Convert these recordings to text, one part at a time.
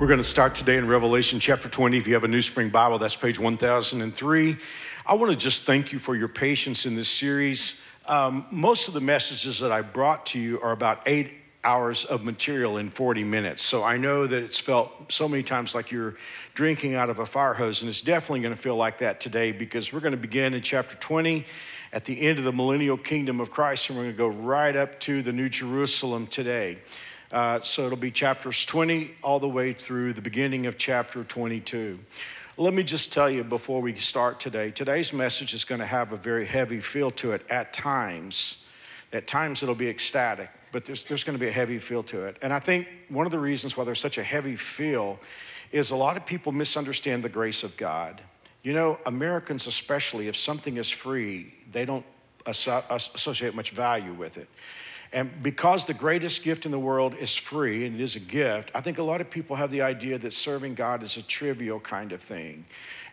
We're going to start today in Revelation chapter 20. If you have a NewSpring Bible, that's page 1003. I want to just thank you for your patience in this series. Um, most of the messages that I brought to you are about eight hours of material in 40 minutes. So I know that it's felt so many times like you're drinking out of a fire hose, and it's definitely going to feel like that today because we're going to begin in chapter 20 at the end of the millennial kingdom of Christ, and we're going to go right up to the New Jerusalem today. Uh, so it'll be chapters 20 all the way through the beginning of chapter 22. Let me just tell you before we start today today's message is going to have a very heavy feel to it at times. At times it'll be ecstatic, but there's, there's going to be a heavy feel to it. And I think one of the reasons why there's such a heavy feel is a lot of people misunderstand the grace of God. You know, Americans, especially, if something is free, they don't associate much value with it. And because the greatest gift in the world is free and it is a gift, I think a lot of people have the idea that serving God is a trivial kind of thing.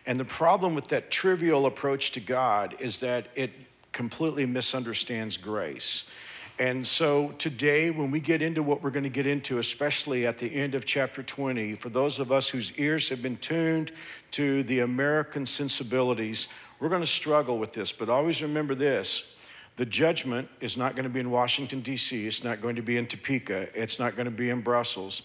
And the problem with that trivial approach to God is that it completely misunderstands grace. And so today, when we get into what we're going to get into, especially at the end of chapter 20, for those of us whose ears have been tuned to the American sensibilities, we're going to struggle with this. But always remember this the judgment is not going to be in Washington, D.C., it's not going to be in Topeka, it's not going to be in Brussels.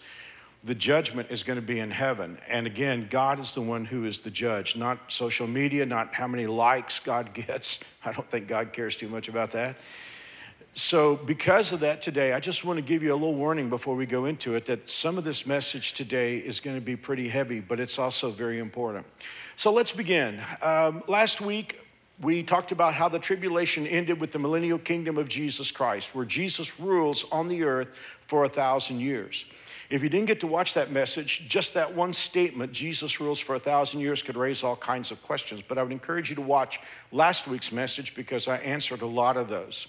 The judgment is going to be in heaven. And again, God is the one who is the judge, not social media, not how many likes God gets. I don't think God cares too much about that. So, because of that today, I just want to give you a little warning before we go into it that some of this message today is going to be pretty heavy, but it's also very important. So, let's begin. Um, last week, we talked about how the tribulation ended with the millennial kingdom of Jesus Christ, where Jesus rules on the earth for a thousand years. If you didn't get to watch that message, just that one statement, Jesus rules for a thousand years, could raise all kinds of questions. But I would encourage you to watch last week's message because I answered a lot of those.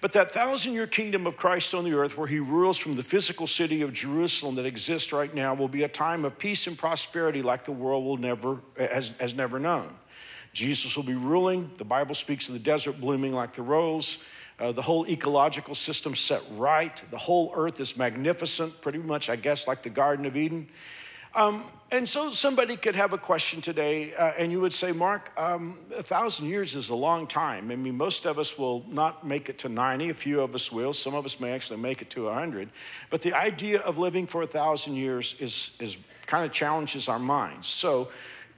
But that thousand year kingdom of Christ on the earth, where he rules from the physical city of Jerusalem that exists right now, will be a time of peace and prosperity like the world will never, has, has never known. Jesus will be ruling. The Bible speaks of the desert blooming like the rose. Uh, the whole ecological system set right. The whole earth is magnificent, pretty much, I guess, like the Garden of Eden. Um, and so somebody could have a question today, uh, and you would say, Mark, um, a thousand years is a long time. I mean, most of us will not make it to 90, a few of us will, some of us may actually make it to 100. But the idea of living for a thousand years is, is kind of challenges our minds. So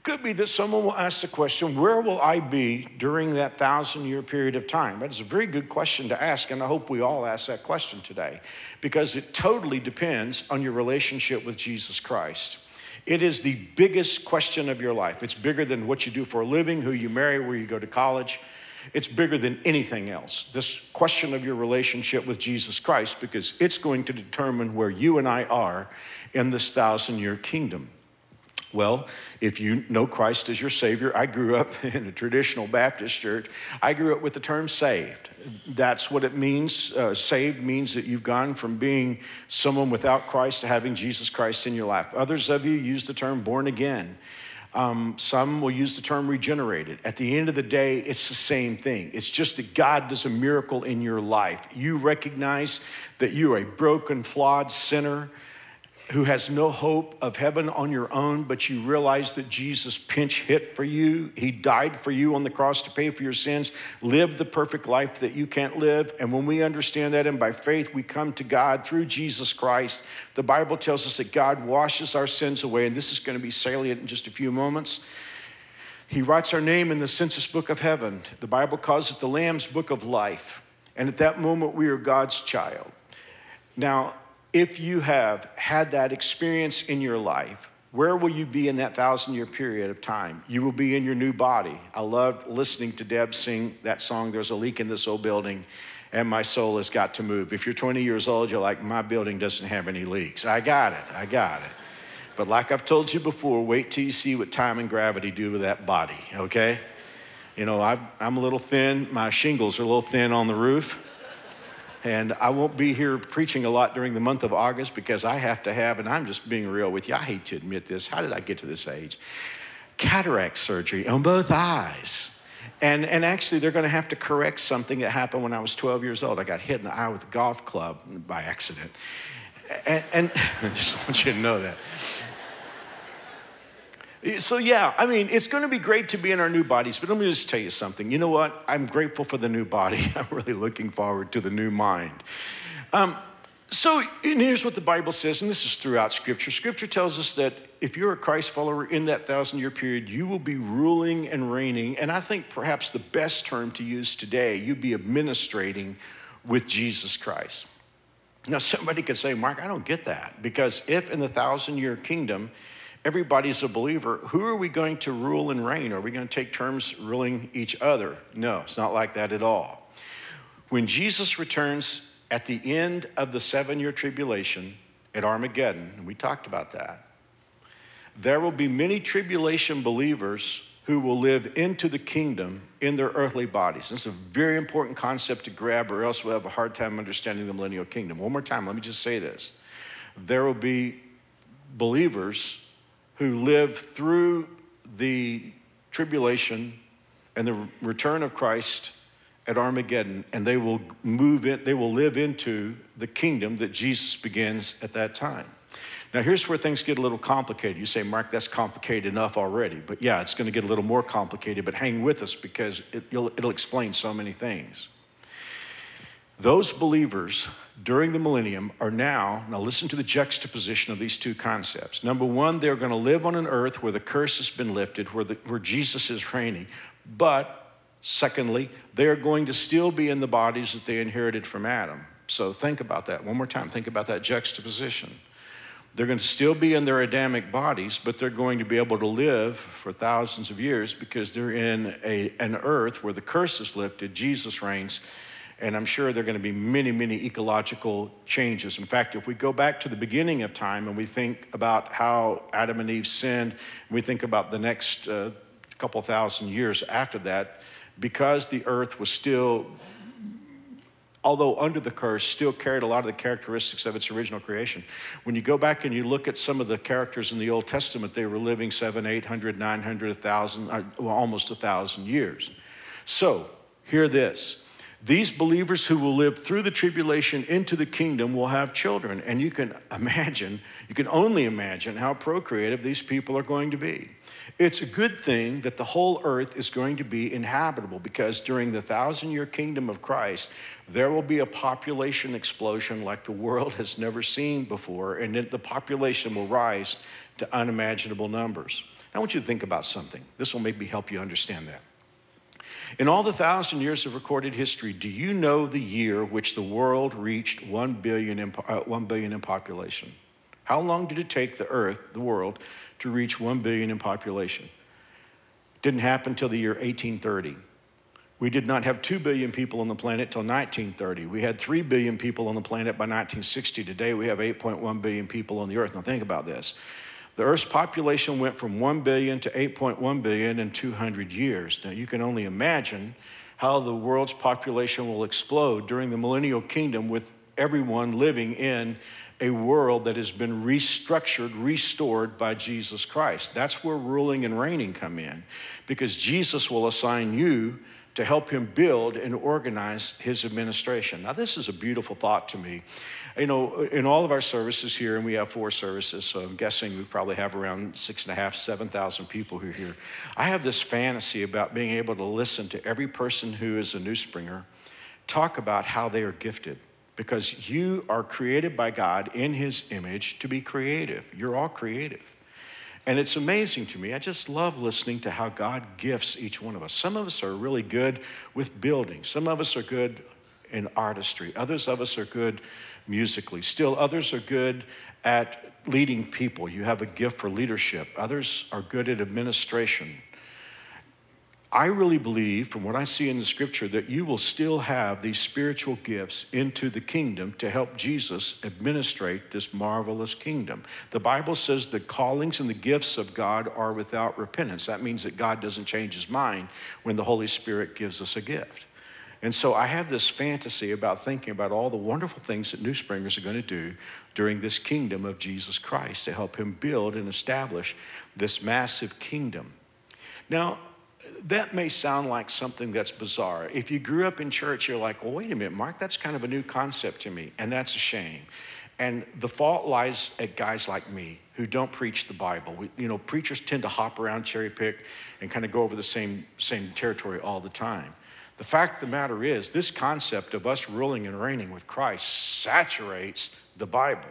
could be that someone will ask the question, Where will I be during that thousand year period of time? That is a very good question to ask, and I hope we all ask that question today because it totally depends on your relationship with Jesus Christ. It is the biggest question of your life. It's bigger than what you do for a living, who you marry, where you go to college. It's bigger than anything else. This question of your relationship with Jesus Christ, because it's going to determine where you and I are in this thousand year kingdom. Well, if you know Christ as your Savior, I grew up in a traditional Baptist church. I grew up with the term saved. That's what it means. Uh, saved means that you've gone from being someone without Christ to having Jesus Christ in your life. Others of you use the term born again. Um, some will use the term regenerated. At the end of the day, it's the same thing. It's just that God does a miracle in your life. You recognize that you're a broken, flawed sinner who has no hope of heaven on your own, but you realize that Jesus pinch hit for you. He died for you on the cross to pay for your sins, lived the perfect life that you can't live. And when we understand that and by faith we come to God through Jesus Christ, the Bible tells us that God washes our sins away. And this is going to be salient in just a few moments. He writes our name in the census book of heaven. The Bible calls it the Lamb's book of life. And at that moment, we are God's child. Now, if you have had that experience in your life, where will you be in that thousand year period of time? You will be in your new body. I loved listening to Deb sing that song, There's a Leak in This Old Building, and my soul has got to move. If you're 20 years old, you're like, My building doesn't have any leaks. I got it. I got it. But like I've told you before, wait till you see what time and gravity do to that body, okay? You know, i am a little thin. My shingles are a little thin on the roof. And I won't be here preaching a lot during the month of August because I have to have, and I'm just being real with you, I hate to admit this. How did I get to this age? Cataract surgery on both eyes. And, and actually, they're going to have to correct something that happened when I was 12 years old. I got hit in the eye with a golf club by accident. And, and I just want you to know that. So, yeah, I mean, it's going to be great to be in our new bodies, but let me just tell you something. You know what? I'm grateful for the new body. I'm really looking forward to the new mind. Um, so, and here's what the Bible says, and this is throughout Scripture. Scripture tells us that if you're a Christ follower in that thousand year period, you will be ruling and reigning. And I think perhaps the best term to use today, you'd be administrating with Jesus Christ. Now, somebody could say, Mark, I don't get that. Because if in the thousand year kingdom, everybody's a believer, who are we going to rule and reign? Are we going to take turns ruling each other? No, it's not like that at all. When Jesus returns at the end of the seven year tribulation at Armageddon, and we talked about that, there will be many tribulation believers who will live into the kingdom in their earthly bodies. This is a very important concept to grab, or else we'll have a hard time understanding the millennial kingdom. One more time, let me just say this. There will be believers who live through the tribulation and the return of Christ at Armageddon, and they will move in, they will live into the kingdom that Jesus begins at that time. Now, here's where things get a little complicated. You say, Mark, that's complicated enough already. But yeah, it's going to get a little more complicated, but hang with us because it, it'll explain so many things. Those believers during the millennium are now, now listen to the juxtaposition of these two concepts. Number one, they're going to live on an earth where the curse has been lifted, where, the, where Jesus is reigning. But secondly, they're going to still be in the bodies that they inherited from Adam. So think about that. One more time, think about that juxtaposition. They're going to still be in their Adamic bodies, but they're going to be able to live for thousands of years because they're in a, an earth where the curse is lifted, Jesus reigns, and I'm sure there are going to be many, many ecological changes. In fact, if we go back to the beginning of time and we think about how Adam and Eve sinned, and we think about the next uh, couple thousand years after that, because the earth was still, although under the curse, still carried a lot of the characteristics of its original creation. When you go back and you look at some of the characters in the Old Testament, they were living seven, eight hundred, nine hundred, a thousand, uh, well, almost a thousand years. So, hear this these believers who will live through the tribulation into the kingdom will have children. And you can imagine, you can only imagine how procreative these people are going to be. It's a good thing that the whole earth is going to be inhabitable because during the thousand year kingdom of Christ, there will be a population explosion like the world has never seen before, and the population will rise to unimaginable numbers. I want you to think about something. This will maybe help you understand that. In all the thousand years of recorded history, do you know the year which the world reached 1 billion in, uh, 1 billion in population? How long did it take the earth, the world, to reach 1 billion in population? Didn't happen until the year 1830. We did not have 2 billion people on the planet till 1930. We had 3 billion people on the planet by 1960. Today we have 8.1 billion people on the earth. Now think about this. The Earth's population went from 1 billion to 8.1 billion in 200 years. Now, you can only imagine how the world's population will explode during the millennial kingdom with everyone living in a world that has been restructured, restored by Jesus Christ. That's where ruling and reigning come in because Jesus will assign you to help him build and organize his administration. Now, this is a beautiful thought to me you know, in all of our services here, and we have four services, so I'm guessing we probably have around six and a half, 7,000 people who are here. I have this fantasy about being able to listen to every person who is a new springer talk about how they are gifted because you are created by God in His image to be creative. You're all creative. And it's amazing to me. I just love listening to how God gifts each one of us. Some of us are really good with building, some of us are good in artistry, others of us are good musically. Still, others are good at leading people. You have a gift for leadership. Others are good at administration. I really believe, from what I see in the scripture, that you will still have these spiritual gifts into the kingdom to help Jesus administrate this marvelous kingdom. The Bible says the callings and the gifts of God are without repentance. That means that God doesn't change his mind when the Holy Spirit gives us a gift. And so I have this fantasy about thinking about all the wonderful things that New Springers are going to do during this kingdom of Jesus Christ to help him build and establish this massive kingdom. Now, that may sound like something that's bizarre. If you grew up in church, you're like, well, wait a minute, Mark, that's kind of a new concept to me, and that's a shame. And the fault lies at guys like me who don't preach the Bible. We, you know, preachers tend to hop around, cherry pick, and kind of go over the same, same territory all the time. The fact of the matter is, this concept of us ruling and reigning with Christ saturates the Bible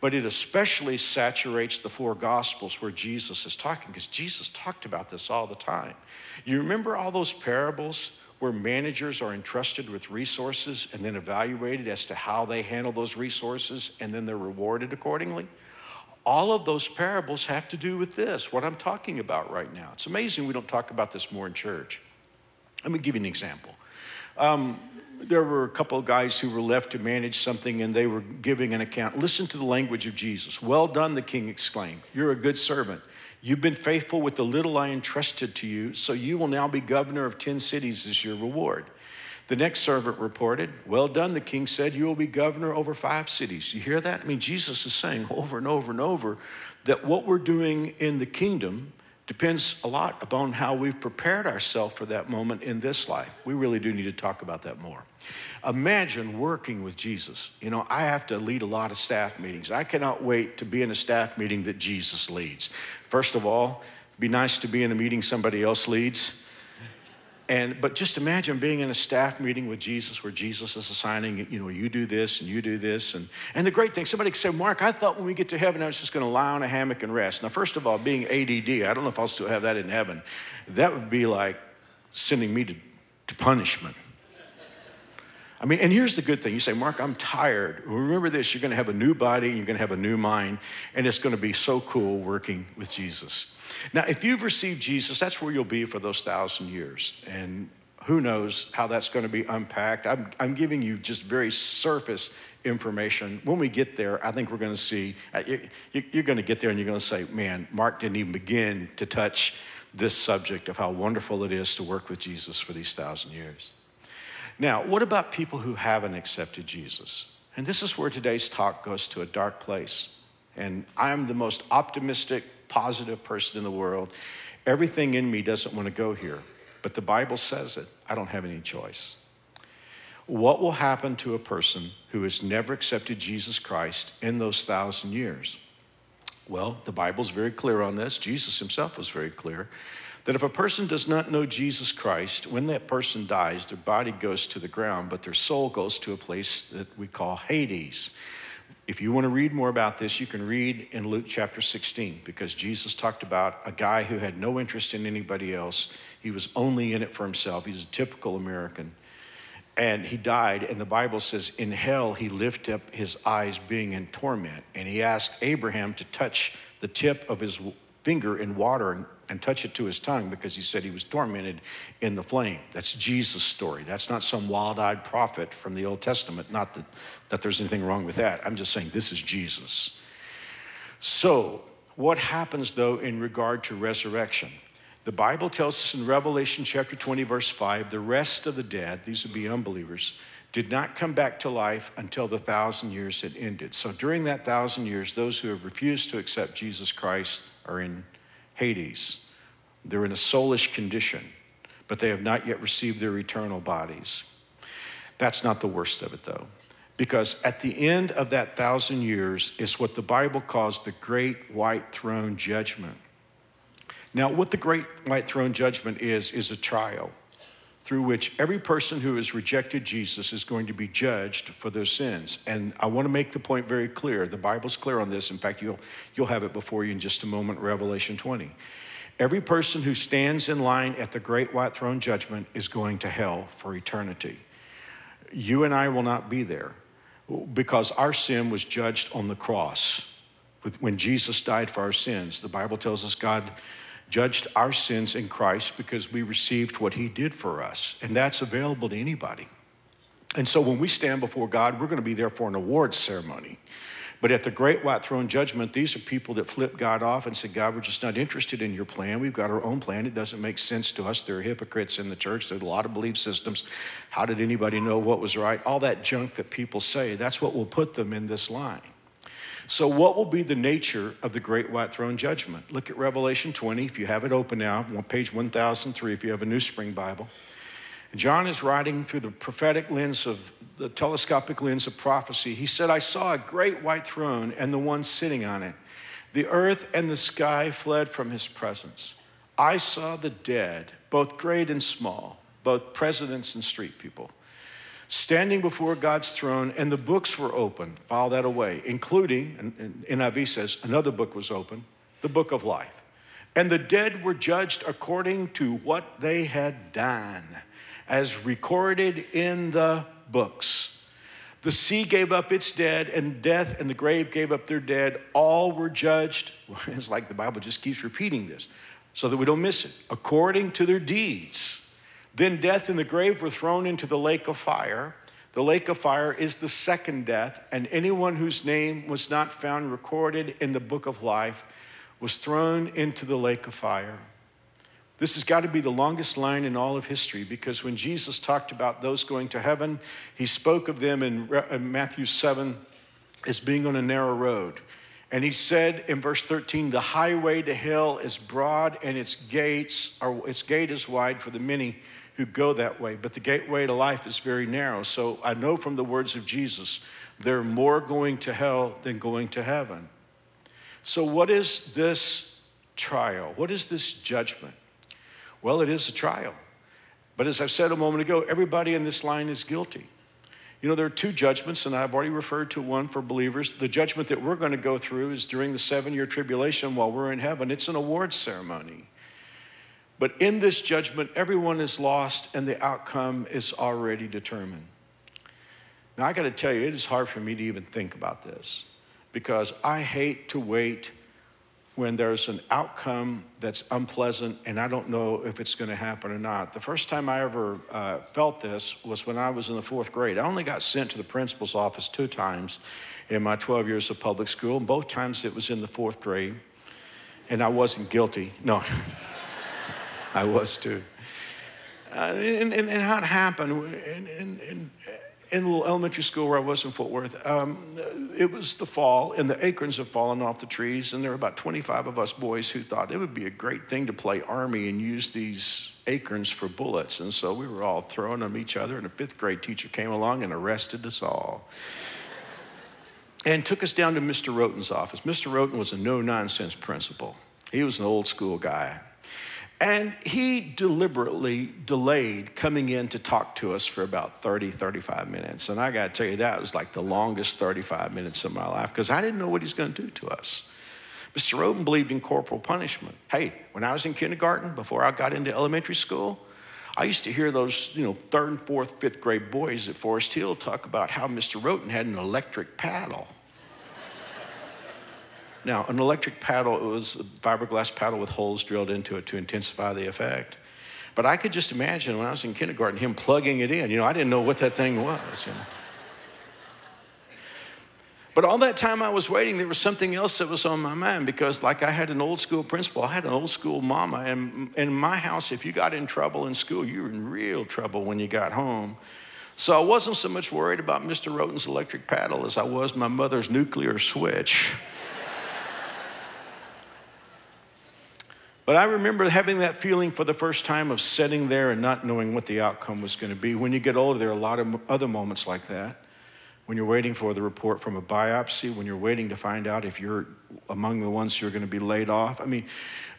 but it especially saturates the four gospels where Jesus is talking because Jesus talked about this all the time. You remember all those parables where managers are entrusted with resources and then evaluated as to how they handle those resources and then they're rewarded accordingly? All of those parables have to do with this, what I'm talking about right now. It's amazing we don't talk about this more in church. Let me give you an example. Um, there were a couple of guys who were left to manage something and they were giving an account. Listen to the language of Jesus. Well done, the king exclaimed. You're a good servant. You've been faithful with the little I entrusted to you, so you will now be governor of 10 cities as your reward. The next servant reported, Well done, the king said, You will be governor over five cities. You hear that? I mean, Jesus is saying over and over and over that what we're doing in the kingdom depends a lot upon how we've prepared ourselves for that moment in this life. We really do need to talk about that more. Imagine working with Jesus. You know, I have to lead a lot of staff meetings. I cannot wait to be in a staff meeting that Jesus leads. First of all, be nice to be in a meeting somebody else leads. And but just imagine being in a staff meeting with Jesus where Jesus is assigning, you know, you do this and you do this. And, and the great thing, somebody said, Mark, I thought when we get to heaven, I was just going to lie on a hammock and rest. Now, first of all, being ADD, I don't know if I'll still have that in heaven. That would be like sending me to, to punishment. I mean, and here's the good thing. You say, Mark, I'm tired. Remember this you're going to have a new body, you're going to have a new mind, and it's going to be so cool working with Jesus. Now, if you've received Jesus, that's where you'll be for those thousand years. And who knows how that's going to be unpacked. I'm, I'm giving you just very surface information. When we get there, I think we're going to see, uh, you're going to get there and you're going to say, man, Mark didn't even begin to touch this subject of how wonderful it is to work with Jesus for these thousand years. Now, what about people who haven't accepted Jesus? And this is where today's talk goes to a dark place. And I'm the most optimistic, positive person in the world. Everything in me doesn't want to go here, but the Bible says it. I don't have any choice. What will happen to a person who has never accepted Jesus Christ in those thousand years? Well, the Bible's very clear on this. Jesus himself was very clear that if a person does not know Jesus Christ, when that person dies, their body goes to the ground, but their soul goes to a place that we call Hades. If you want to read more about this, you can read in Luke chapter 16 because Jesus talked about a guy who had no interest in anybody else. He was only in it for himself. He's a typical American. And he died, and the Bible says, in hell, he lifted up his eyes being in torment. And he asked Abraham to touch the tip of his finger in water and touch it to his tongue because he said he was tormented in the flame. That's Jesus' story. That's not some wild eyed prophet from the Old Testament. Not that, that there's anything wrong with that. I'm just saying this is Jesus. So, what happens though in regard to resurrection? The Bible tells us in Revelation chapter 20, verse 5 the rest of the dead, these would be unbelievers, did not come back to life until the thousand years had ended. So during that thousand years, those who have refused to accept Jesus Christ are in Hades. They're in a soulish condition, but they have not yet received their eternal bodies. That's not the worst of it, though, because at the end of that thousand years is what the Bible calls the great white throne judgment. Now, what the great white throne judgment is, is a trial through which every person who has rejected Jesus is going to be judged for their sins. And I want to make the point very clear. The Bible's clear on this. In fact, you'll, you'll have it before you in just a moment, Revelation 20. Every person who stands in line at the great white throne judgment is going to hell for eternity. You and I will not be there because our sin was judged on the cross. When Jesus died for our sins, the Bible tells us God judged our sins in Christ because we received what he did for us. And that's available to anybody. And so when we stand before God, we're going to be there for an awards ceremony. But at the great white throne judgment, these are people that flip God off and say, God, we're just not interested in your plan. We've got our own plan. It doesn't make sense to us. There are hypocrites in the church. There's a lot of belief systems. How did anybody know what was right? All that junk that people say, that's what will put them in this line. So, what will be the nature of the great white throne judgment? Look at Revelation 20, if you have it open now, page 1003, if you have a NewSpring Bible. John is writing through the prophetic lens of the telescopic lens of prophecy. He said, I saw a great white throne and the one sitting on it. The earth and the sky fled from his presence. I saw the dead, both great and small, both presidents and street people, standing before God's throne, and the books were open. File that away, including, and, NIV says, another book was open, the book of life. And the dead were judged according to what they had done as recorded in the books. The sea gave up its dead, and death and the grave gave up their dead. All were judged. It's like the Bible just keeps repeating this so that we don't miss it. According to their deeds. Then death and the grave were thrown into the lake of fire. The lake of fire is the second death, and anyone whose name was not found recorded in the book of life was thrown into the lake of fire. This has got to be the longest line in all of history because when Jesus talked about those going to heaven, he spoke of them in, Matthew 7 as being on a narrow road. And he said in verse 13, the highway to hell is broad and its gates are its gate is wide for the many who go that way, but the gateway to life is very narrow. So I know from the words of Jesus, there are more going to hell than going to heaven. So what is this trial? What is this judgment? Well, it is a trial. But as I've said a moment ago, everybody in this line is guilty. You know, there are two judgments, and I've already referred to one for believers. The judgment that we're going to go through is during the seven year tribulation while we're in heaven. It's an awards ceremony. But in this judgment, everyone is lost, and the outcome is already determined. Now, I got to tell you, it is hard for me to even think about this because I hate to wait when there's an outcome that's unpleasant and I don't know if it's going to happen or not. The first time I ever uh, felt this was when I was in the fourth grade. I only got sent to the principal's office two times in my 12 years of public school, and both times it was in the fourth grade, and I wasn't guilty. No, I was too. Uh, and, and, and, how it happened, and, in a little elementary school where I was in Fort Worth, um, it was the fall, and the acorns had fallen off the trees, and there were about 25 of us boys who thought it would be a great thing to play army and use these acorns for bullets. And so we were all throwing them each other, and a fifth grade teacher came along and arrested us all. and took us down to Mr. Roten's office. Mr. Roten was a no nonsense principal. He was an old school guy. And he deliberately delayed coming in to talk to us for about 30, 35 minutes. And I got to tell you, that was like the longest 35 minutes of my life because I didn't know what he's going to do to us. Mr. Roten believed in corporal punishment. Hey, when I was in kindergarten, before I got into elementary school, I used to hear those, you know, third and fourth, fifth grade boys at Forest Hill talk about how Mr. Roten had an electric paddle. Now, an electric paddle it was a fiberglass paddle with holes drilled into it to intensify the effect. But I could just imagine when I was in kindergarten him plugging it in. You know, I didn't know what that thing was. You know. But all that time I was waiting, there was something else that was on my mind because, like, I had an old school principal, I had an old school mama, and in my house, if you got in trouble in school, you were in real trouble when you got home. So I wasn't so much worried about Mr. Roten's electric paddle as I was my mother's nuclear switch. But I remember having that feeling for the first time of sitting there and not knowing what the outcome was going to be. When you get older, there are a lot of other moments like that. When you're waiting for the report from a biopsy, when you're waiting to find out if you're among the ones who are going to be laid off. I mean,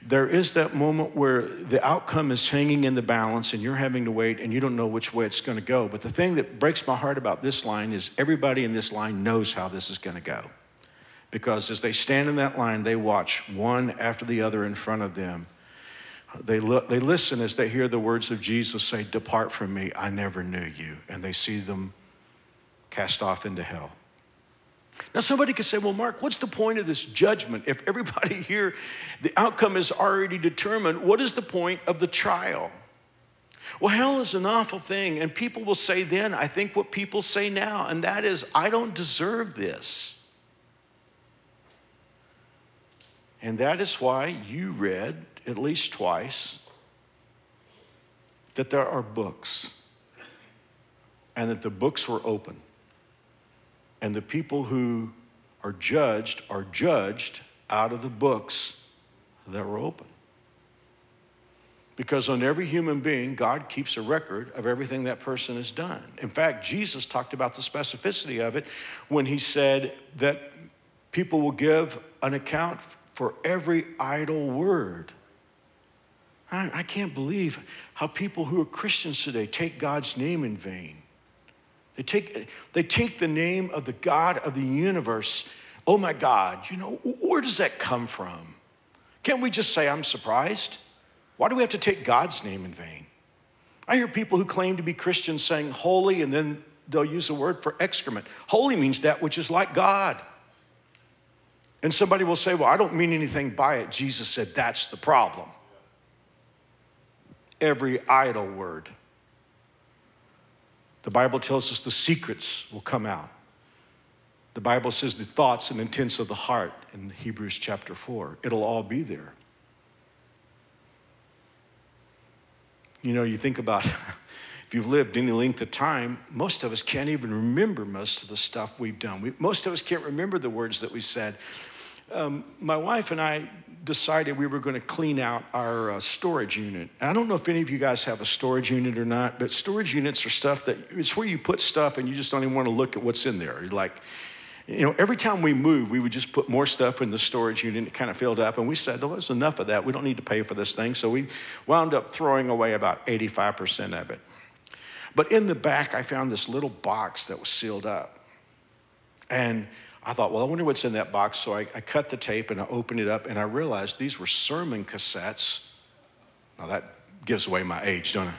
there is that moment where the outcome is hanging in the balance and you're having to wait and you don't know which way it's going to go. But the thing that breaks my heart about this line is everybody in this line knows how this is going to go because as they stand in that line, they watch one after the other in front of them. They, look, they listen as they hear the words of Jesus say, Depart from me, I never knew you. And they see them cast off into hell. Now, somebody could say, well, Mark, what's the point of this judgment? If everybody here, the outcome is already determined, what is the point of the trial? Well, hell is an awful thing. And people will say then, I think what people say now, and that is, I don't deserve this. And that is why you read at least twice that there are books and that the books were open. And the people who are judged are judged out of the books that were open. Because on every human being, God keeps a record of everything that person has done. In fact, Jesus talked about the specificity of it when he said that people will give an account for every idle word. I, I can't believe how people who are Christians today take God's name in vain. They take, they take the name of the God of the universe. Oh my God, you know, where does that come from? Can't we just say, I'm surprised? Why do we have to take God's name in vain? I hear people who claim to be Christians saying holy, and then they'll use a word for excrement. Holy means that which is like God. And somebody will say, Well, I don't mean anything by it. Jesus said that's the problem. Every idle word. The Bible tells us the secrets will come out. The Bible says the thoughts and intents of the heart in Hebrews chapter 4. It'll all be there. You know, you think about if you've lived any length of time, most of us can't even remember most of the stuff we've done. We, most of us can't remember the words that we said. Um, my wife and I decided we were going to clean out our uh, storage unit. I don't know if any of you guys have a storage unit or not, but storage units are stuff that it's where you put stuff and you just don't even want to look at what's in there. You're like, you know, every time we moved, we would just put more stuff in the storage unit. It kind of filled up, and we said, "Oh, there's enough of that. We don't need to pay for this thing." So we wound up throwing away about 85% of it. But in the back, I found this little box that was sealed up, and I thought, well, I wonder what's in that box. So I, I cut the tape and I opened it up and I realized these were sermon cassettes. Now that gives away my age, don't it?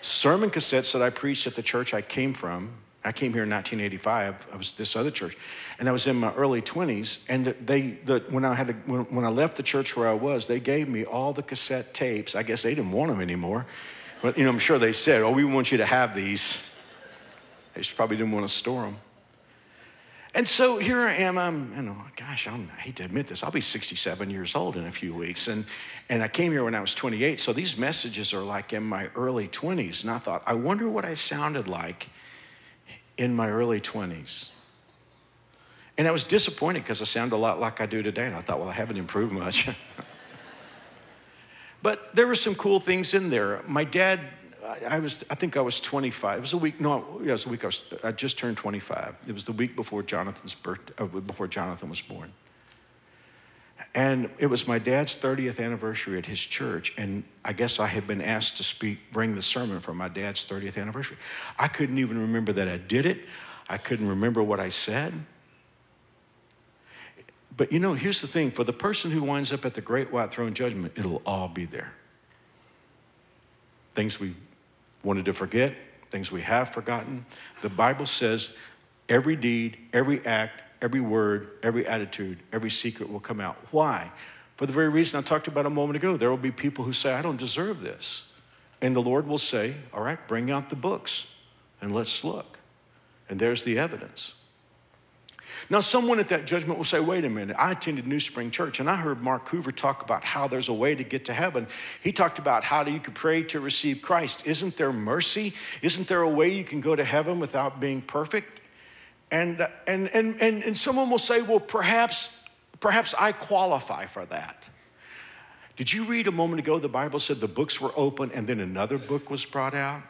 Sermon cassettes that I preached at the church I came from. I came here in 1985. I was this other church, and I was in my early 20s. And they, the, when I had, to, when, when I left the church where I was, they gave me all the cassette tapes. I guess they didn't want them anymore, but you know, I'm sure they said, "Oh, we want you to have these." They just probably didn't want to store them. And so here I am. I'm, you know, gosh, I'm, i hate to admit this. I'll be 67 years old in a few weeks. And, and I came here when I was 28. So these messages are like in my early 20s. And I thought, I wonder what I sounded like in my early 20s. And I was disappointed because I sound a lot like I do today. And I thought, well, I haven't improved much. but there were some cool things in there. My dad I was, I think I was 25. It was a week, no, it was a week I was, I just turned 25. It was the week before Jonathan's birth, uh, before Jonathan was born. And it was my dad's 30th anniversary at his church. And I guess I had been asked to speak, bring the sermon for my dad's 30th anniversary. I couldn't even remember that I did it. I couldn't remember what I said. But you know, here's the thing for the person who winds up at the great white throne judgment, it'll all be there. Things we wanted to forget, things we have forgotten. The Bible says every deed, every act, every word, every attitude, every secret will come out. Why? For the very reason I talked about a moment ago. There will be people who say, I don't deserve this. And the Lord will say, All right, bring out the books and let's look. And there's the evidence. Now, someone at that judgment will say, wait a minute, I attended NewSpring Church and I heard Mark Hoover talk about how there's a way to get to heaven. He talked about how you could pray to receive Christ. Isn't there mercy? Isn't there a way you can go to heaven without being perfect? And, and, and, and, and someone will say, well, perhaps, perhaps I qualify for that. Did you read a moment ago the Bible said the books were open and then another book was brought out?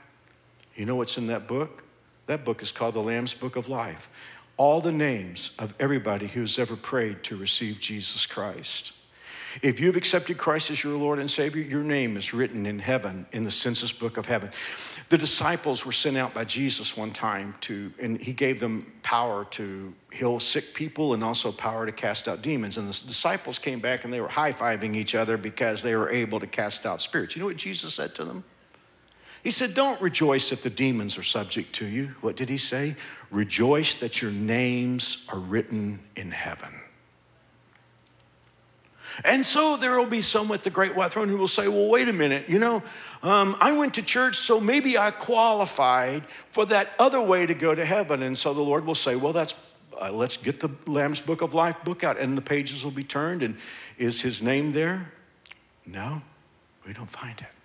You know what's in that book? That book is called the Lamb's Book of Life all the names of everybody who's ever prayed to receive Jesus Christ. If you've accepted Christ as your Lord and Savior, your name is written in heaven, in the census book of heaven. The disciples were sent out by Jesus one time to, and he gave them power to heal sick people and also power to cast out demons. And the disciples came back and they were high fiving each other because they were able to cast out spirits. You know what Jesus said to them? He said, Don't rejoice that the demons are subject to you. What did he say? Rejoice that your names are written in heaven. And so there will be some at the great white throne who will say, Well, wait a minute, you know, um, I went to church, so maybe I qualified for that other way to go to heaven. And so the Lord will say, Well, that's uh, let's get the Lamb's Book of Life book out, and the pages will be turned. And is his name there? No, we don't find it.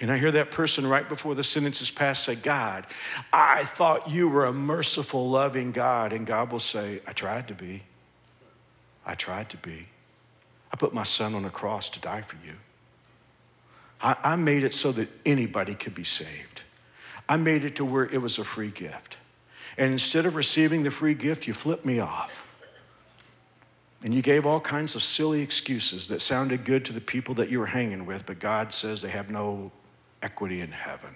And I hear that person right before the sentence is passed say, God, I thought you were a merciful, loving God. And God will say, I tried to be. I tried to be. I put my son on a cross to die for you. I, I made it so that anybody could be saved. I made it to where it was a free gift. And instead of receiving the free gift, you flipped me off. And you gave all kinds of silly excuses that sounded good to the people that you were hanging with, but God says they have no equity in heaven.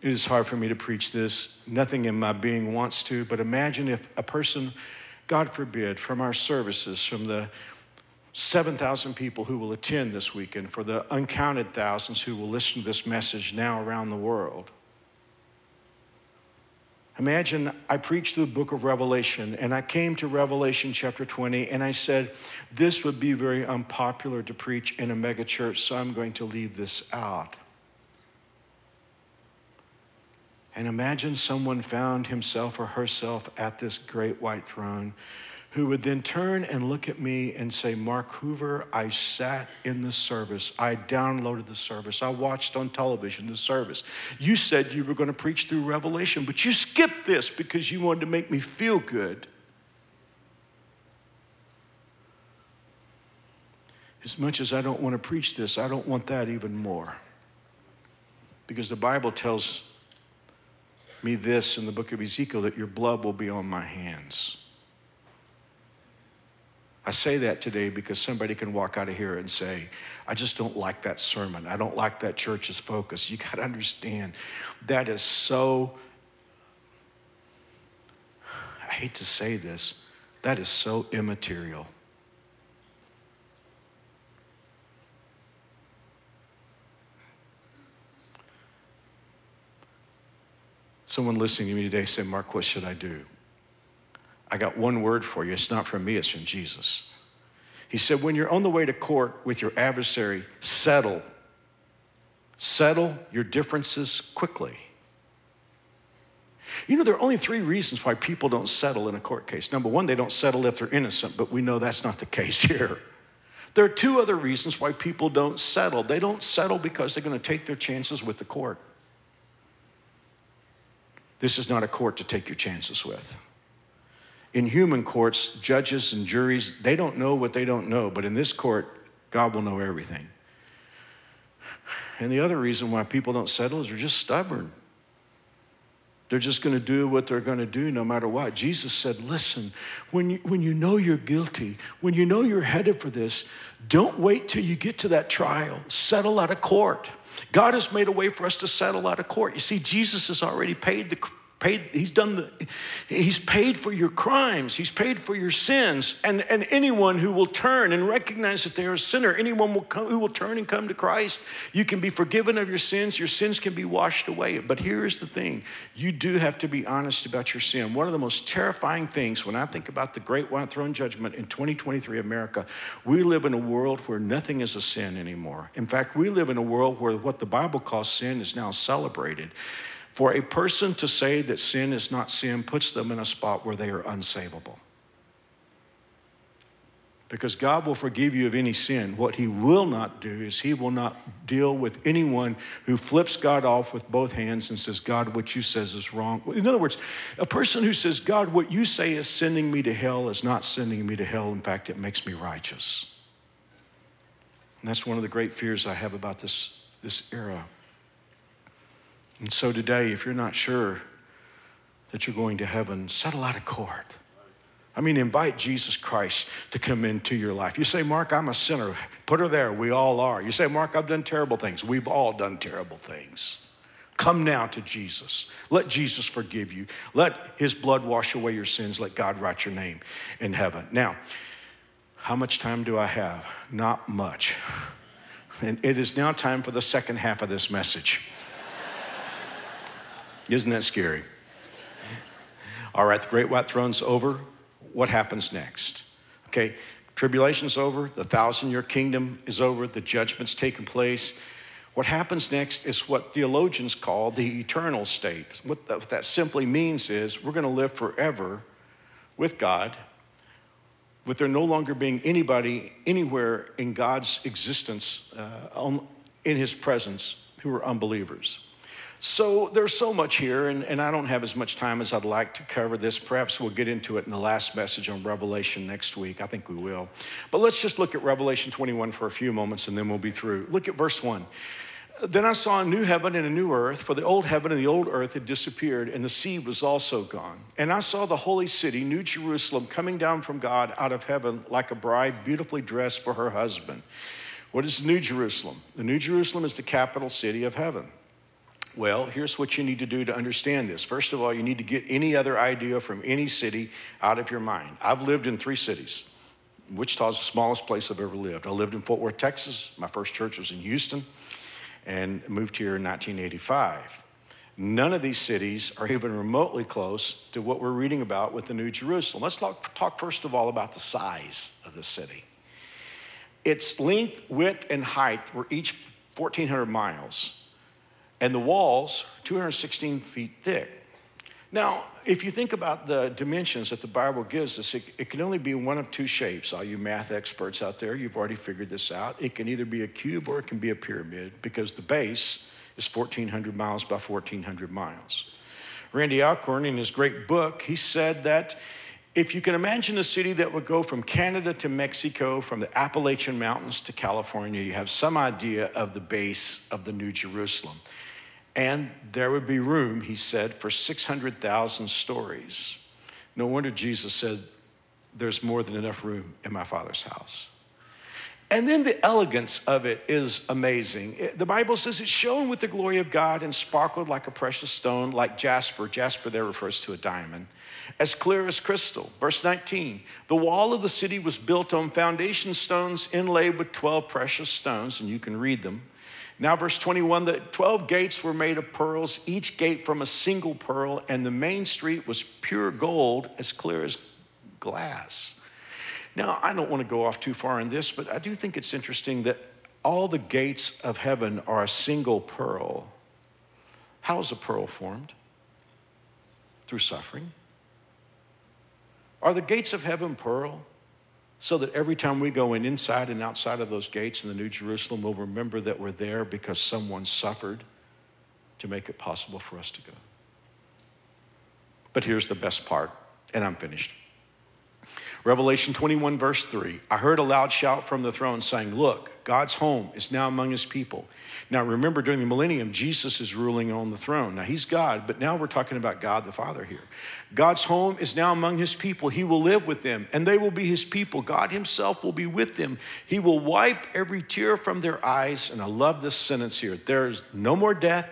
It is hard for me to preach this. Nothing in my being wants to, but imagine if a person, God forbid, from our services, from the 7,000 people who will attend this weekend, for the uncounted thousands who will listen to this message now around the world, Imagine I preached the book of Revelation and I came to Revelation chapter 20 and I said, This would be very unpopular to preach in a megachurch, so I'm going to leave this out. And imagine someone found himself or herself at this great white throne who would then turn and look at me and say, Mark Hoover, I sat in the service. I downloaded the service. I watched on television the service. You said you were going to preach through Revelation, but you skipped this because you wanted to make me feel good. As much as I don't want to preach this, I don't want that even more. Because the Bible tells me this in the book of Ezekiel that your blood will be on my hands. I say that today because somebody can walk out of here and say, I just don't like that sermon. I don't like that church's focus. You got to understand that is so, I hate to say this, that is so immaterial. Someone listening to me today said, Mark, what should I do? I got one word for you. It's not from me, it's from Jesus. He said, When you're on the way to court with your adversary, settle. Settle your differences quickly. You know, there are only three reasons why people don't settle in a court case. Number one, they don't settle if they're innocent, but we know that's not the case here. There are two other reasons why people don't settle. They don't settle because they're going to take their chances with the court. This is not a court to take your chances with in human courts, judges and juries, they don't know what they don't know, but in this court, God will know everything. And the other reason why people don't settle is they're just stubborn. They're just going to do what they're going to do no matter what. Jesus said, Listen, when you, when you know you're guilty, when you know you're headed for this, don't wait till you get to that trial. Settle out of court. God has made a way for us to settle out of court. You see, Jesus has already paid the paid he's done the he's paid for your crimes he's paid for your sins and and anyone who will turn and recognize that they're a sinner anyone will come, who will turn and come to christ you can be forgiven of your sins your sins can be washed away. But here's the thing you do have to be honest about your sin. One of the most terrifying things when i think about the great white throne judgment in 2023 america we live in a world where nothing is a sin anymore. In fact we live in a world where what the bible calls sin is now celebrated for a person to say that sin is not sin puts them in a spot where they are unsavable. Because God will forgive you of any sin. What He will not do is He will not deal with anyone who flips God off with both hands and says, God, what you says is wrong. In other words, a person who says, God, what you say is sending me to hell is not sending me to hell. In fact, it makes me righteous. And that's one of the great fears I have about this, this era. And so today, if you're not sure that you're going to heaven, settle out of court. I mean, invite Jesus Christ to come into your life. You say, Mark, I'm a sinner. Put her there. We all are. You say, Mark, I've done terrible things. We've all done terrible things. Come now to Jesus. Let Jesus forgive you. Let his blood wash away your sins. Let God write your name in heaven. Now, how much time do I have? Not much. And it is now time for the second half of this message. Isn't that scary? All right, the great white throne's over. What happens next? Okay, tribulation's over, the thousand year kingdom is over, the judgment's taken place. What happens next is what theologians call the eternal state. What that simply means is we're going to live forever with God, with there no longer being anybody anywhere in God's existence, uh, in His presence, who are unbelievers. So there's so much here, and, and I don't have as much time as I'd like to cover this. Perhaps we'll get into it in the last message on Revelation next week. I think we will. But let's just look at Revelation 21 for a few moments, and then we'll be through. Look at verse 1. Then I saw a new heaven and a new earth, for the old heaven and the old earth had disappeared, and the sea was also gone. And I saw the holy city, New Jerusalem, coming down from God out of heaven like a bride beautifully dressed for her husband. What is New Jerusalem? The New Jerusalem is the capital city of heaven. Well, here's what you need to do to understand this. First of all, you need to get any other idea from any city out of your mind. I've lived in three cities. Wichita's the smallest place I've ever lived. I lived in Fort Worth, Texas. My first church was in Houston and moved here in 1985. None of these cities are even remotely close to what we're reading about with the New Jerusalem. Let's talk, talk first of all about the size of the city. Its length, width, and height were each 1,400 miles, and the walls 216 feet thick. Now, if you think about the dimensions that the Bible gives us, it, it, can only be one of two shapes. All you math experts out there, you've already figured this out. It can either be a cube or it can be a pyramid because the base is 1,400 miles by 1,400 miles. Randy Alcorn, in his great book, he said that if you can imagine a city that would go from Canada to Mexico, from the Appalachian Mountains to California, you have some idea of the base of the New Jerusalem. And there would be room, he said, for 600,000 stories. No wonder Jesus said, There's more than enough room in my Father's house. And then the elegance of it is amazing. the Bible says it shone with the glory of God and sparkled like a precious stone, like jasper. Jasper there refers to a diamond, as clear as crystal. Verse 19 The wall of the city was built on foundation stones inlaid with 12 precious stones, and you can read them. Now, verse 21 the 12 gates were made of pearls, each gate from a single pearl, and the main street was pure gold, as clear as glass. Now, I don't want to go off too far in this, but I do think it's interesting that all the gates of heaven are a single pearl. How is a pearl formed? Through suffering. Are the gates of heaven pearl? So that every time we go in inside and outside of those gates in the New Jerusalem, we'll remember that we're there because someone suffered to make it possible for us to go. But here's the best part, and I'm finished. Revelation 21, verse 3 I heard a loud shout from the throne saying, Look, God's home is now among his people. Now, remember, during the millennium, Jesus is ruling on the throne. Now, he's God, but now we're talking about God the Father here. God's home is now among his people. He will live with them, and they will be his people. God himself will be with them. He will wipe every tear from their eyes. And I love this sentence here there's no more death,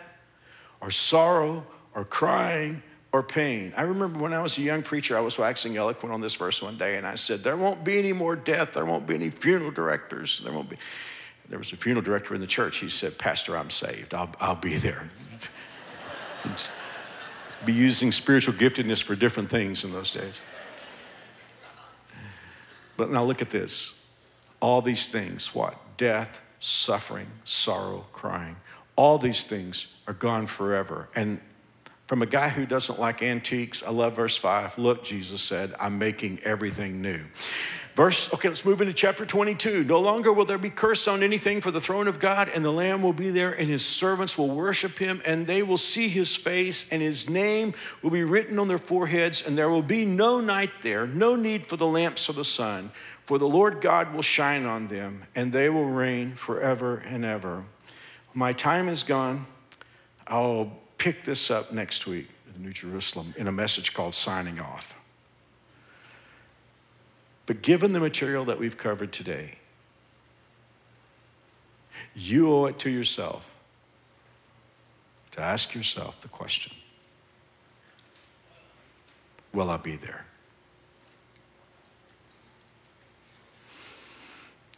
or sorrow, or crying, or pain. I remember when I was a young preacher, I was waxing eloquent on this verse one day, and I said, There won't be any more death, there won't be any funeral directors, there won't be. There was a funeral director in the church. He said, Pastor, I'm saved. I'll, I'll be there. be using spiritual giftedness for different things in those days. But now look at this. All these things, what? Death, suffering, sorrow, crying. All these things are gone forever. And from a guy who doesn't like antiques, I love verse 5. Look, Jesus said, I'm making everything new. Verse, okay, let's move into chapter 22. No longer will there be curse on anything for the throne of God, and the Lamb will be there, and his servants will worship him, and they will see his face, and his name will be written on their foreheads, and there will be no night there, no need for the lamps of the sun, for the Lord God will shine on them, and they will reign forever and ever. My time is gone. I'll pick this up next week, the New Jerusalem, in a message called Signing Off. But given the material that we've covered today, you owe it to yourself to ask yourself the question Will I be there?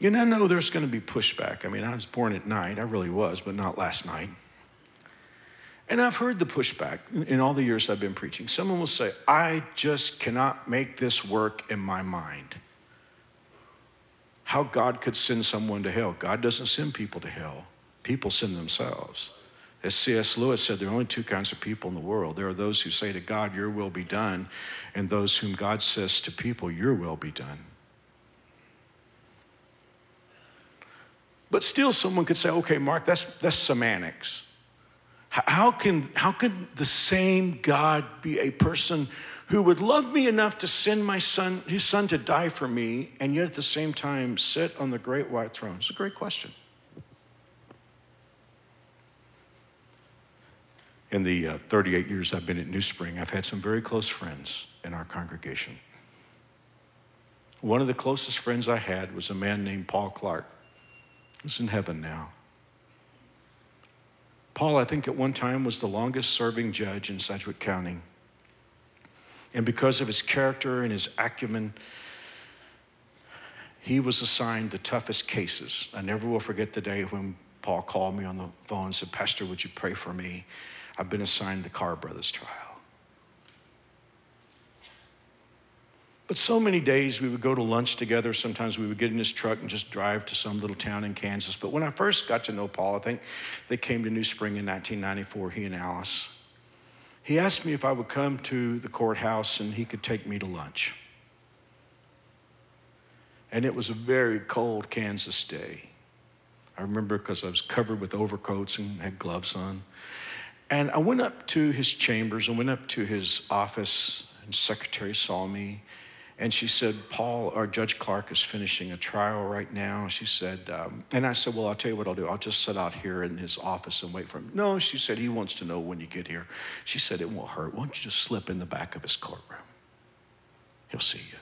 And I know there's going to be pushback. I mean, I was born at night, I really was, but not last night. And I've heard the pushback in all the years I've been preaching. Someone will say, I just cannot make this work in my mind. How God could send someone to hell. God doesn't send people to hell, people send themselves. As C.S. Lewis said, there are only two kinds of people in the world. There are those who say to God, Your will be done, and those whom God says to people, Your will be done. But still, someone could say, okay, Mark, that's, that's semantics. How can, how can the same God be a person who would love me enough to send my son, his son to die for me, and yet at the same time sit on the great white throne? It's a great question. In the uh, 38 years I've been at NewSpring, I've had some very close friends in our congregation. One of the closest friends I had was a man named Paul Clark. He's in heaven now. Paul, I think at one time was the longest serving judge in Sedgwick County. And because of his character and his acumen, he was assigned the toughest cases. I never will forget the day when Paul called me on the phone and said, Pastor, would you pray for me? I've been assigned the Carr Brothers trial. But so many days we would go to lunch together. Sometimes we would get in his truck and just drive to some little town in Kansas. But when I first got to know Paul, I think they came to NewSpring in 1994, he and Alice. He asked me if I would come to the courthouse and he could take me to lunch. And it was a very cold Kansas day. I remember because I was covered with overcoats and had gloves on. And I went up to his chambers, I went up to his office, and secretary saw me. And she said, Paul, our Judge Clark is finishing a trial right now. She said, um, and I said, well, I'll tell you what I'll do. I'll just sit out here in his office and wait for him. No, she said, he wants to know when you get here. She said, it won't hurt. Why don't you just slip in the back of his courtroom? He'll see you.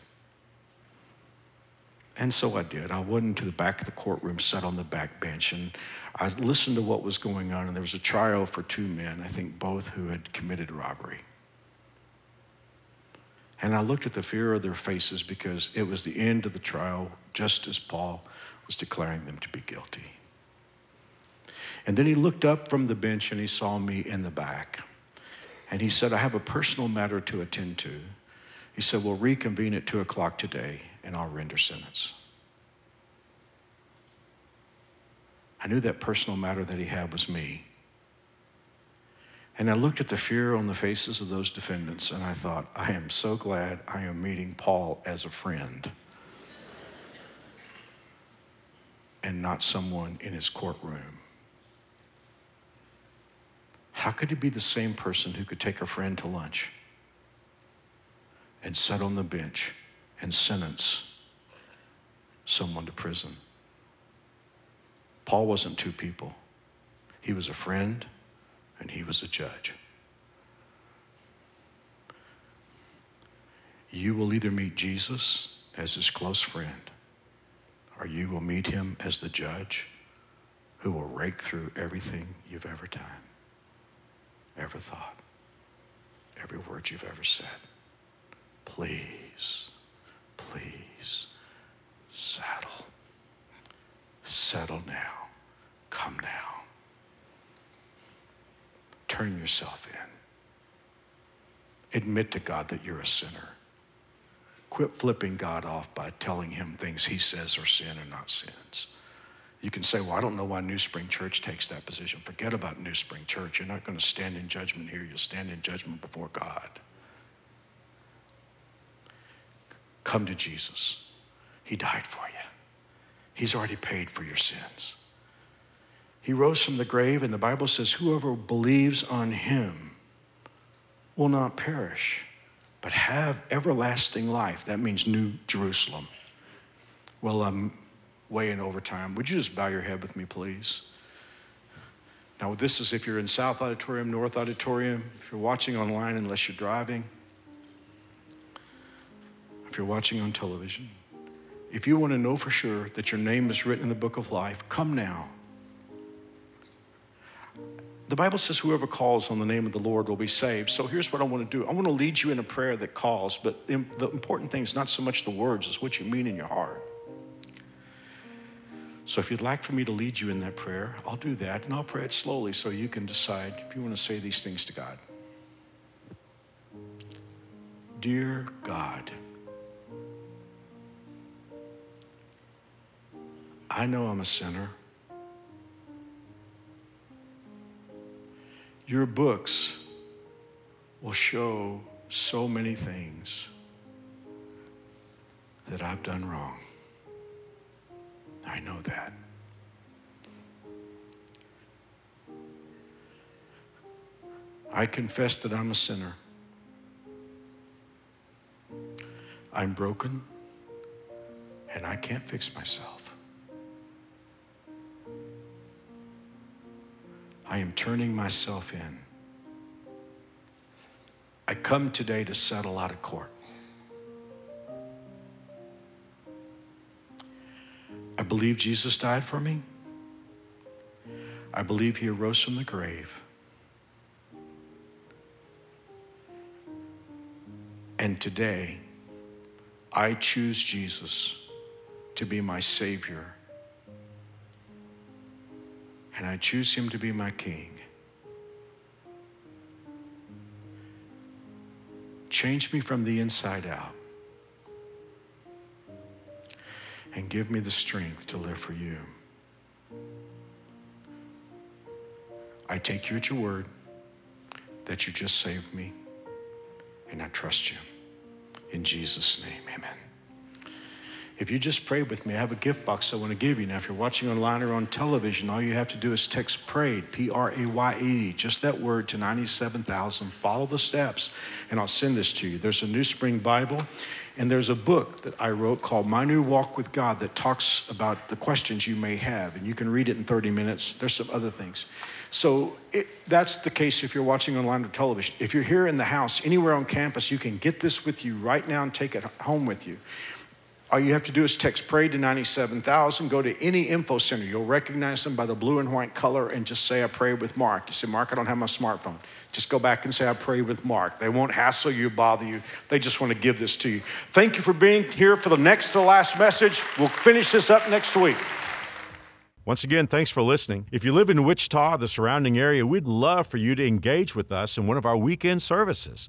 And so I did. I went into the back of the courtroom, sat on the back bench, and I listened to what was going on. And there was a trial for two men, I think both who had committed robbery. And I looked at the fear of their faces because it was the end of the trial, just as Paul was declaring them to be guilty. And then he looked up from the bench and he saw me in the back. And he said, I have a personal matter to attend to. He said, We'll reconvene at two o'clock today and I'll render sentence. I knew that personal matter that he had was me. And I looked at the fear on the faces of those defendants and I thought, I am so glad I am meeting Paul as a friend and not someone in his courtroom. How could he be the same person who could take a friend to lunch and sit on the bench and sentence someone to prison? Paul wasn't two people, he was a friend and he was a judge. You will either meet Jesus as his close friend, or you will meet him as the judge who will rake through everything you've ever done, ever thought, every word you've ever said. Please, please settle. Settle now. Come now turn yourself in. Admit to God that you're a sinner. Quit flipping God off by telling him things he says are sin or not sins. You can say, Well, I don't know why NewSpring Church takes that position. Forget about NewSpring Church. You're not going to stand in judgment here, you'll stand in judgment before God. Come to Jesus. He died for you, He's already paid for your sins. He rose from the grave, and the Bible says, Whoever believes on him will not perish, but have everlasting life. That means New Jerusalem. Well, I'm way in overtime. Would you just bow your head with me, please? Now, this is if you're in South Auditorium, North Auditorium, if you're watching online, unless you're driving, if you're watching on television. If you want to know for sure that your name is written in the book of life, come now. The Bible says whoever calls on the name of the Lord will be saved. So here's what I want to do I want to lead you in a prayer that calls, but the important thing is not so much the words, it's what you mean in your heart. So if you'd like for me to lead you in that prayer, I'll do that, and I'll pray it slowly so you can decide if you want to say these things to God. Dear God, I know I'm a sinner. Your books will show so many things that I've done wrong. I know that. I confess that I'm a sinner. I'm broken and I can't fix myself. I am turning myself in. I come today to settle out of court. I believe Jesus died for me. I believe he arose from the grave. And today, I choose Jesus to be my Savior. And I choose him to be my King. Change me from the inside out. and give me the strength to live for you. I take you at your word that you just saved me, and I trust you. In Jesus' name, amen. If you just prayed with me, I have a gift box I want to give you. Now, if you're watching online or on television, all you have to do is text PRAYED, P R A Y E D, just that word to 97,000. Follow the steps, and I'll send this to you. There's a NewSpring Bible, and there's a book that I wrote called My New Walk with God that talks about the questions you may have, and you can read it in 30 minutes. There's some other things. So it, that's the case if you're watching online or television. If you're here in the house, anywhere on campus, you can get this with you right now and take it home with you. All you have to do is text pray to 97,000. Go to any info center. You'll recognize them by the blue and white color and just say, I prayed with Mark. You say, Mark, I don't have my smartphone. Just go back and say, I prayed with Mark. They won't hassle you, bother you. They just want to give this to you. Thank you for being here for the next to the last message. We'll finish this up next week. Once again, thanks for listening. If you live in Wichita, the surrounding area, we'd love for you to engage with us in one of our weekend services.